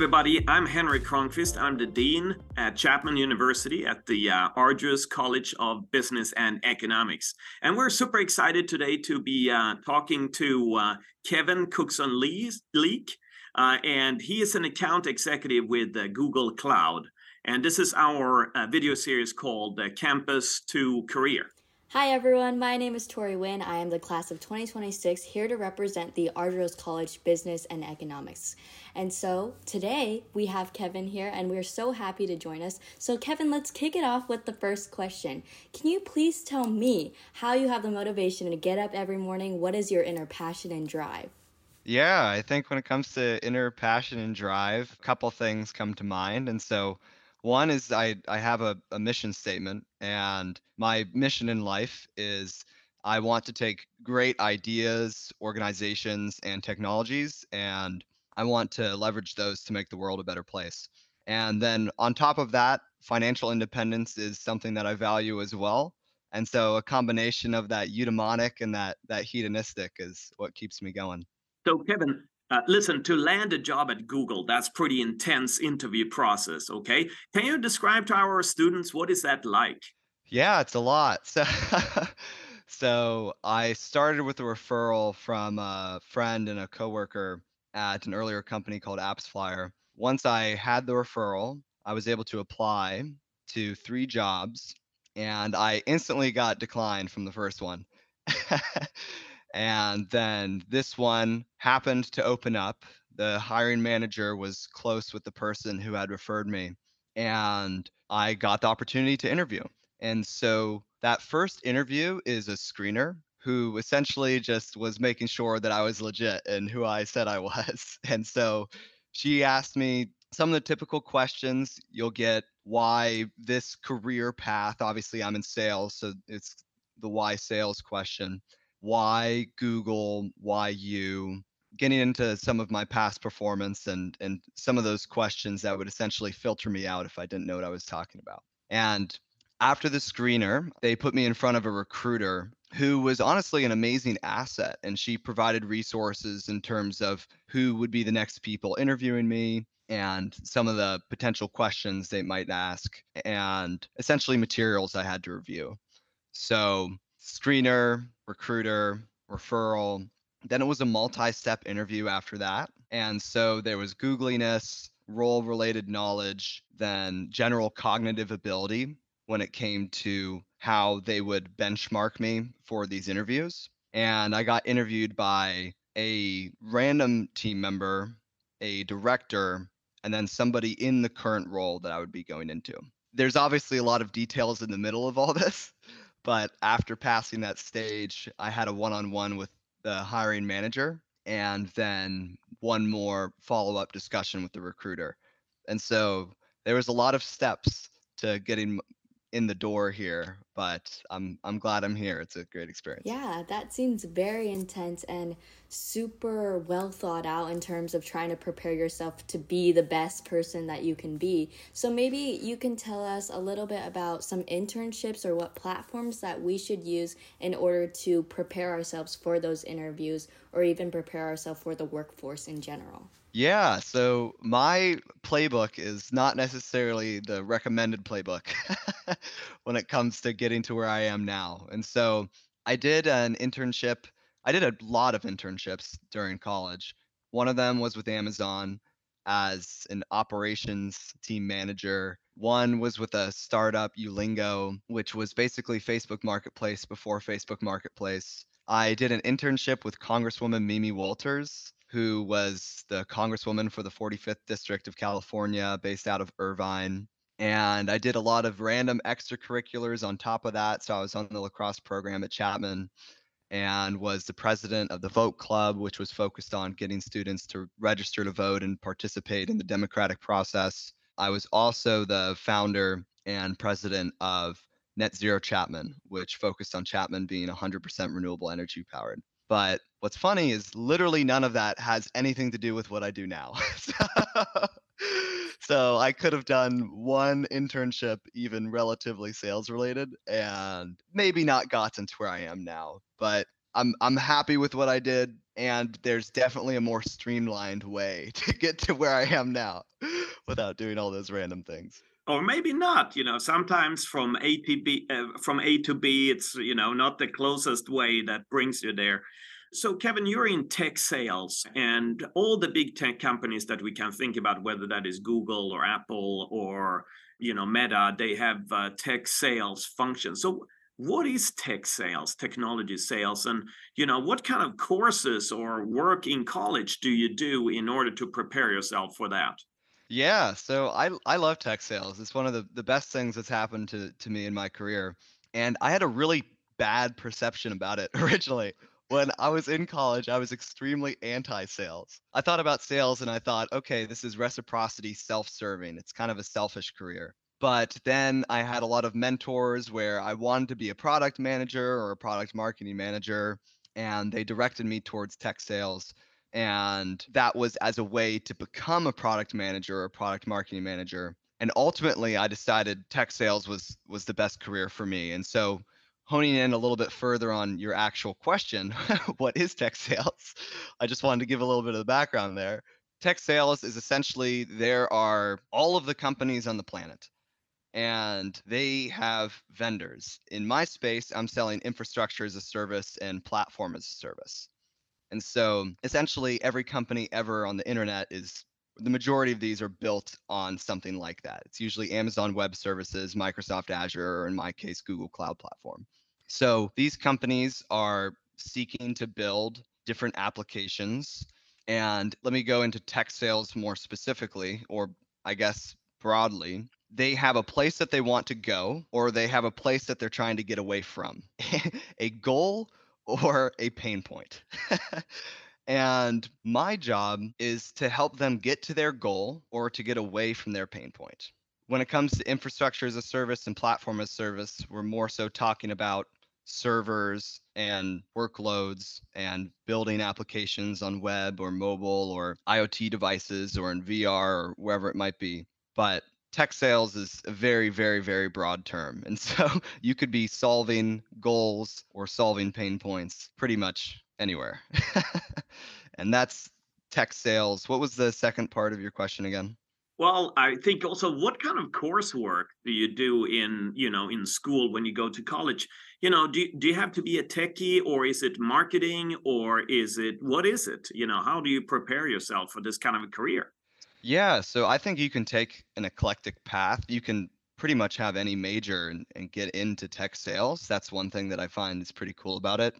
Everybody. I'm Henrik Cronqvist. I'm the Dean at Chapman University at the uh, Argyros College of Business and Economics. And we're super excited today to be uh, talking to uh, Kevin Cookson Leake. Uh, and he is an account executive with uh, Google Cloud. And this is our uh, video series called Campus to Career. Hi everyone, my name is Tori Nguyen. I am the class of 2026 here to represent the Argyros College Business and Economics. And so today we have Kevin here and we're so happy to join us. So, Kevin, let's kick it off with the first question. Can you please tell me how you have the motivation to get up every morning? What is your inner passion and drive? Yeah, I think when it comes to inner passion and drive, a couple things come to mind. And so, one is I, I have a, a mission statement, and my mission in life is I want to take great ideas, organizations, and technologies, and I want to leverage those to make the world a better place. And then on top of that, financial independence is something that I value as well. And so a combination of that eudaimonic and that that hedonistic is what keeps me going. So Kevin, uh, listen, to land a job at Google, that's pretty intense interview process, okay? Can you describe to our students what is that like? Yeah, it's a lot. So, so I started with a referral from a friend and a coworker at an earlier company called AppsFlyer. Once I had the referral, I was able to apply to three jobs, and I instantly got declined from the first one. And then this one happened to open up. The hiring manager was close with the person who had referred me. And I got the opportunity to interview. And so that first interview is a screener who essentially just was making sure that I was legit and who I said I was. And so she asked me some of the typical questions you'll get why this career path obviously i'm in sales so it's the why sales question why Google, why you, getting into some of my past performance and and some of those questions that would essentially filter me out if I didn't know what I was talking about. And after the screener, they put me in front of a recruiter who was honestly an amazing asset and she provided resources in terms of who would be the next people interviewing me and some of the potential questions they might ask and essentially materials I had to review. So screener, recruiter, referral. Then it was a multi step interview after that. And so there was Googliness, role related knowledge, then general cognitive ability when it came to how they would benchmark me for these interviews. And I got interviewed by a random team member, a director, and then somebody in the current role that I would be going into. There's obviously a lot of details in the middle of all this, but after passing that stage, I had a one on one with the hiring manager and then one more follow up discussion with the recruiter. And so there was a lot of steps to getting in the door here, but I'm I'm glad I'm here. It's a great experience. Yeah, that seems very intense and super well thought out in terms of trying to prepare yourself to be the best person that you can be. So maybe you can tell us a little bit about some internships or what platforms that we should use in order to prepare ourselves for those interviews or even prepare ourselves for the workforce in general. Yeah, so my playbook is not necessarily the recommended playbook when it comes to getting to where I am now. And so I did an internship. I did a lot of internships during college. One of them was with Amazon as an operations team manager. One was with a startup, Ulingo, which was basically Facebook Marketplace before Facebook Marketplace. I did an internship with Congresswoman Mimi Walters who was the congresswoman for the 45th District of California, based out of Irvine. And I did a lot of random extracurriculars on top of that. So I was on the lacrosse program at Chapman and was the president of the Vote Club, which was focused on getting students to register to vote and participate in the democratic process. I was also the founder and president of Net Zero Chapman, which focused on Chapman being 100% renewable energy powered. But what's funny is literally none of that has anything to do with what I do now. so, I could have done one internship, even relatively sales related, and maybe not gotten to where I am now. But I'm I'm happy with what I did, and there's definitely a more streamlined way to get to where I am now without doing all those random things or maybe not you know sometimes from a to b uh, from a to b it's you know not the closest way that brings you there so kevin you're in tech sales and all the big tech companies that we can think about whether that is google or apple or you know meta they have uh, tech sales functions so what is tech sales technology sales and you know what kind of courses or work in college do you do in order to prepare yourself for that yeah, so I I love tech sales. It's one of the, the best things that's happened to, to me in my career. And I had a really bad perception about it originally. When I was in college, I was extremely anti-sales. I thought about sales and I thought, okay, this is reciprocity, self-serving. It's kind of a selfish career. But then I had a lot of mentors where I wanted to be a product manager or a product marketing manager, and they directed me towards tech sales and that was as a way to become a product manager or product marketing manager and ultimately i decided tech sales was was the best career for me and so honing in a little bit further on your actual question what is tech sales i just wanted to give a little bit of the background there tech sales is essentially there are all of the companies on the planet and they have vendors in my space i'm selling infrastructure as a service and platform as a service and so essentially every company ever on the internet is the majority of these are built on something like that. It's usually Amazon Web Services, Microsoft Azure, or in my case, Google Cloud Platform. So these companies are seeking to build different applications. And let me go into tech sales more specifically, or I guess broadly. They have a place that they want to go, or they have a place that they're trying to get away from. a goal or a pain point. and my job is to help them get to their goal or to get away from their pain point. When it comes to infrastructure as a service and platform as a service, we're more so talking about servers and workloads and building applications on web or mobile or IoT devices or in VR or wherever it might be. But tech sales is a very, very, very broad term. And so you could be solving goals or solving pain points pretty much anywhere. and that's tech sales. What was the second part of your question again? Well, I think also what kind of coursework do you do in, you know, in school when you go to college? You know, do, do you have to be a techie or is it marketing or is it what is it? You know, how do you prepare yourself for this kind of a career? Yeah, so I think you can take an eclectic path. You can pretty much have any major and, and get into tech sales. That's one thing that I find is pretty cool about it.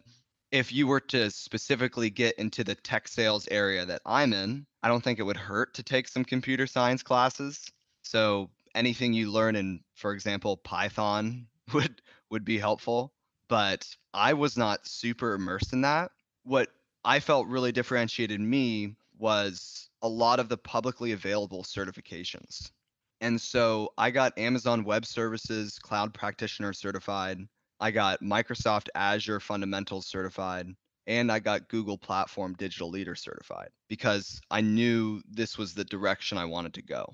If you were to specifically get into the tech sales area that I'm in, I don't think it would hurt to take some computer science classes. So anything you learn in, for example, Python would would be helpful. But I was not super immersed in that. What I felt really differentiated me was a lot of the publicly available certifications. And so I got Amazon Web Services Cloud Practitioner certified. I got Microsoft Azure Fundamentals certified. And I got Google Platform Digital Leader certified because I knew this was the direction I wanted to go.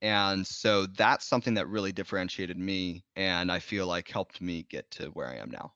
And so that's something that really differentiated me and I feel like helped me get to where I am now.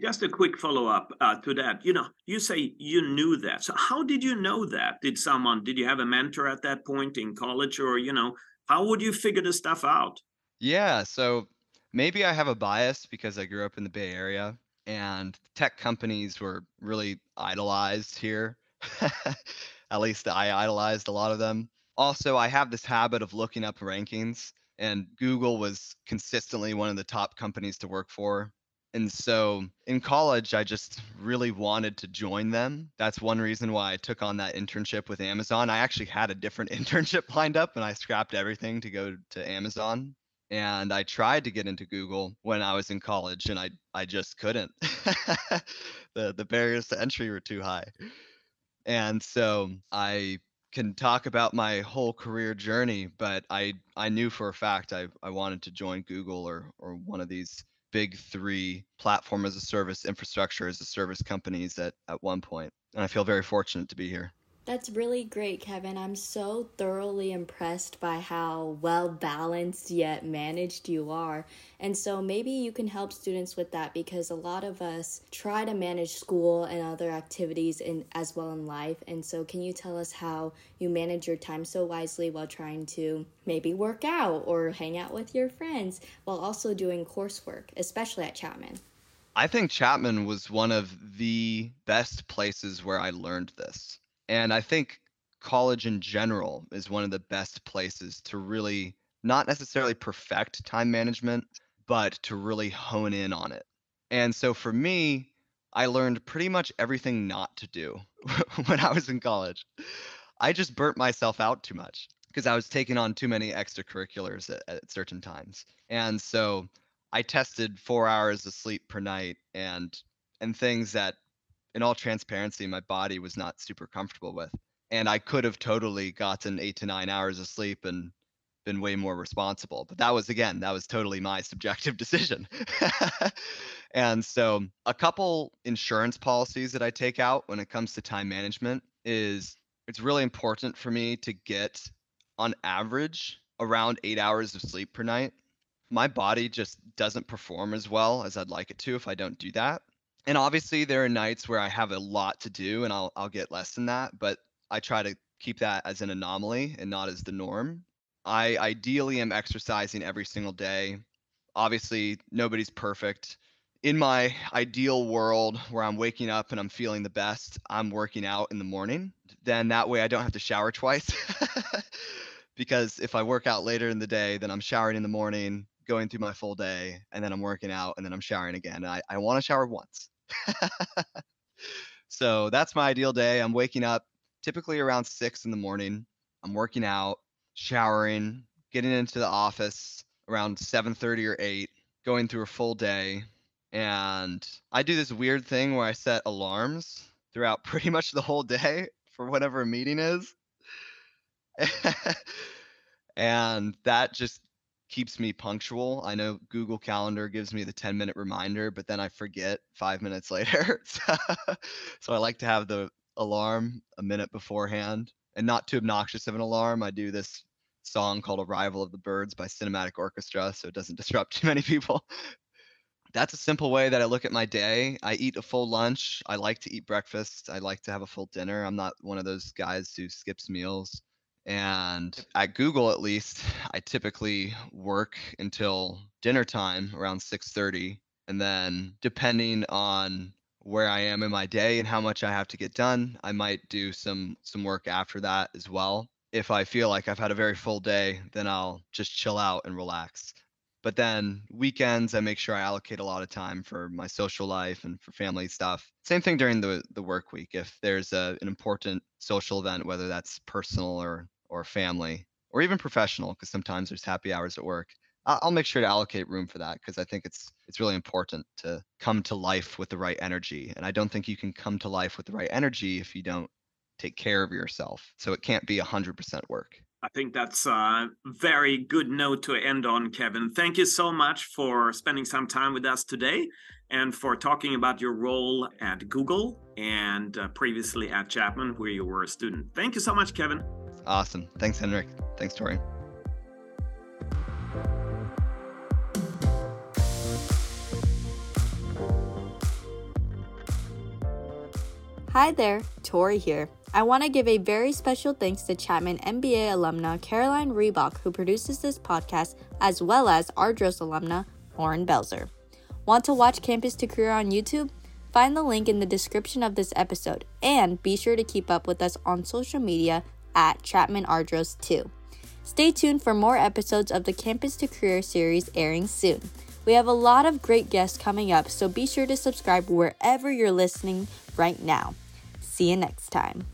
Just a quick follow up uh, to that. You know, you say you knew that. So how did you know that? Did someone? Did you have a mentor at that point in college, or you know, how would you figure this stuff out? Yeah. So maybe I have a bias because I grew up in the Bay Area and tech companies were really idolized here. at least I idolized a lot of them. Also, I have this habit of looking up rankings, and Google was consistently one of the top companies to work for and so in college, I just really wanted to join them. That's one reason why I took on that internship with Amazon. I actually had a different internship lined up and I scrapped everything to go to Amazon. And I tried to get into Google when I was in college and I, I just couldn't. the, the barriers to entry were too high. And so I can talk about my whole career journey, but I, I knew for a fact I, I wanted to join Google or, or one of these big three platform as a service, infrastructure as a service companies at, at one point. And I feel very fortunate to be here. That's really great, Kevin. I'm so thoroughly impressed by how well balanced yet managed you are. And so maybe you can help students with that because a lot of us try to manage school and other activities in as well in life. And so can you tell us how you manage your time so wisely while trying to maybe work out or hang out with your friends while also doing coursework, especially at Chapman? I think Chapman was one of the best places where I learned this and I think college in general is one of the best places to really not necessarily perfect time management, but to really hone in on it. And so for me, I learned pretty much everything not to do when I was in college. I just burnt myself out too much because I was taking on too many extracurriculars at, at certain times. And so I tested four hours of sleep per night and and things that in all transparency, my body was not super comfortable with. And I could have totally gotten eight to nine hours of sleep and been way more responsible. But that was, again, that was totally my subjective decision. and so, a couple insurance policies that I take out when it comes to time management is it's really important for me to get, on average, around eight hours of sleep per night. My body just doesn't perform as well as I'd like it to if I don't do that and obviously there are nights where I have a lot to do and I'll I'll get less than that, but I try to keep that as an anomaly and not as the norm. I ideally am exercising every single day. Obviously, nobody's perfect. In my ideal world where I'm waking up and I'm feeling the best, I'm working out in the morning. Then that way I don't have to shower twice. because if I work out later in the day, then I'm showering in the morning, going through my full day, and then I'm working out, and then I'm showering again. I, I want to shower once. so that's my ideal day. I'm waking up typically around six in the morning. I'm working out, showering, getting into the office around 7:30 or 8, going through a full day. And I do this weird thing where I set alarms throughout pretty much the whole day for whatever a meeting is. and that just keeps me punctual. I know Google Calendar gives me the 10 minute reminder, but then I forget five minutes later. so I like to have the alarm a minute beforehand and not too obnoxious of an alarm. I do this song called Arrival of the Birds by Cinematic Orchestra so it doesn't disrupt too many people. That's a simple way that I look at my day. I eat a full lunch. I like to eat breakfast. I like to have a full dinner. I'm not one of those guys who skips meals. And at Google, at least, I typically work until dinner time around 6:30, and then depending on where I am in my day and how much I have to get done, I might do some some work after that as well. If I feel like I've had a very full day, then I'll just chill out and relax. But then weekends, I make sure I allocate a lot of time for my social life and for family stuff. Same thing during the the work week. If there's a, an important social event, whether that's personal or or family or even professional because sometimes there's happy hours at work i'll make sure to allocate room for that because i think it's it's really important to come to life with the right energy and i don't think you can come to life with the right energy if you don't take care of yourself so it can't be 100% work I think that's a very good note to end on, Kevin. Thank you so much for spending some time with us today and for talking about your role at Google and uh, previously at Chapman, where you were a student. Thank you so much, Kevin. Awesome. Thanks, Henrik. Thanks, Tori. Hi there, Tori here. I want to give a very special thanks to Chapman MBA alumna Caroline Reebok, who produces this podcast, as well as Argyros alumna Lauren Belzer. Want to watch Campus to Career on YouTube? Find the link in the description of this episode, and be sure to keep up with us on social media at Chapman Argyros 2. Stay tuned for more episodes of the Campus to Career series airing soon. We have a lot of great guests coming up, so be sure to subscribe wherever you're listening right now. See you next time.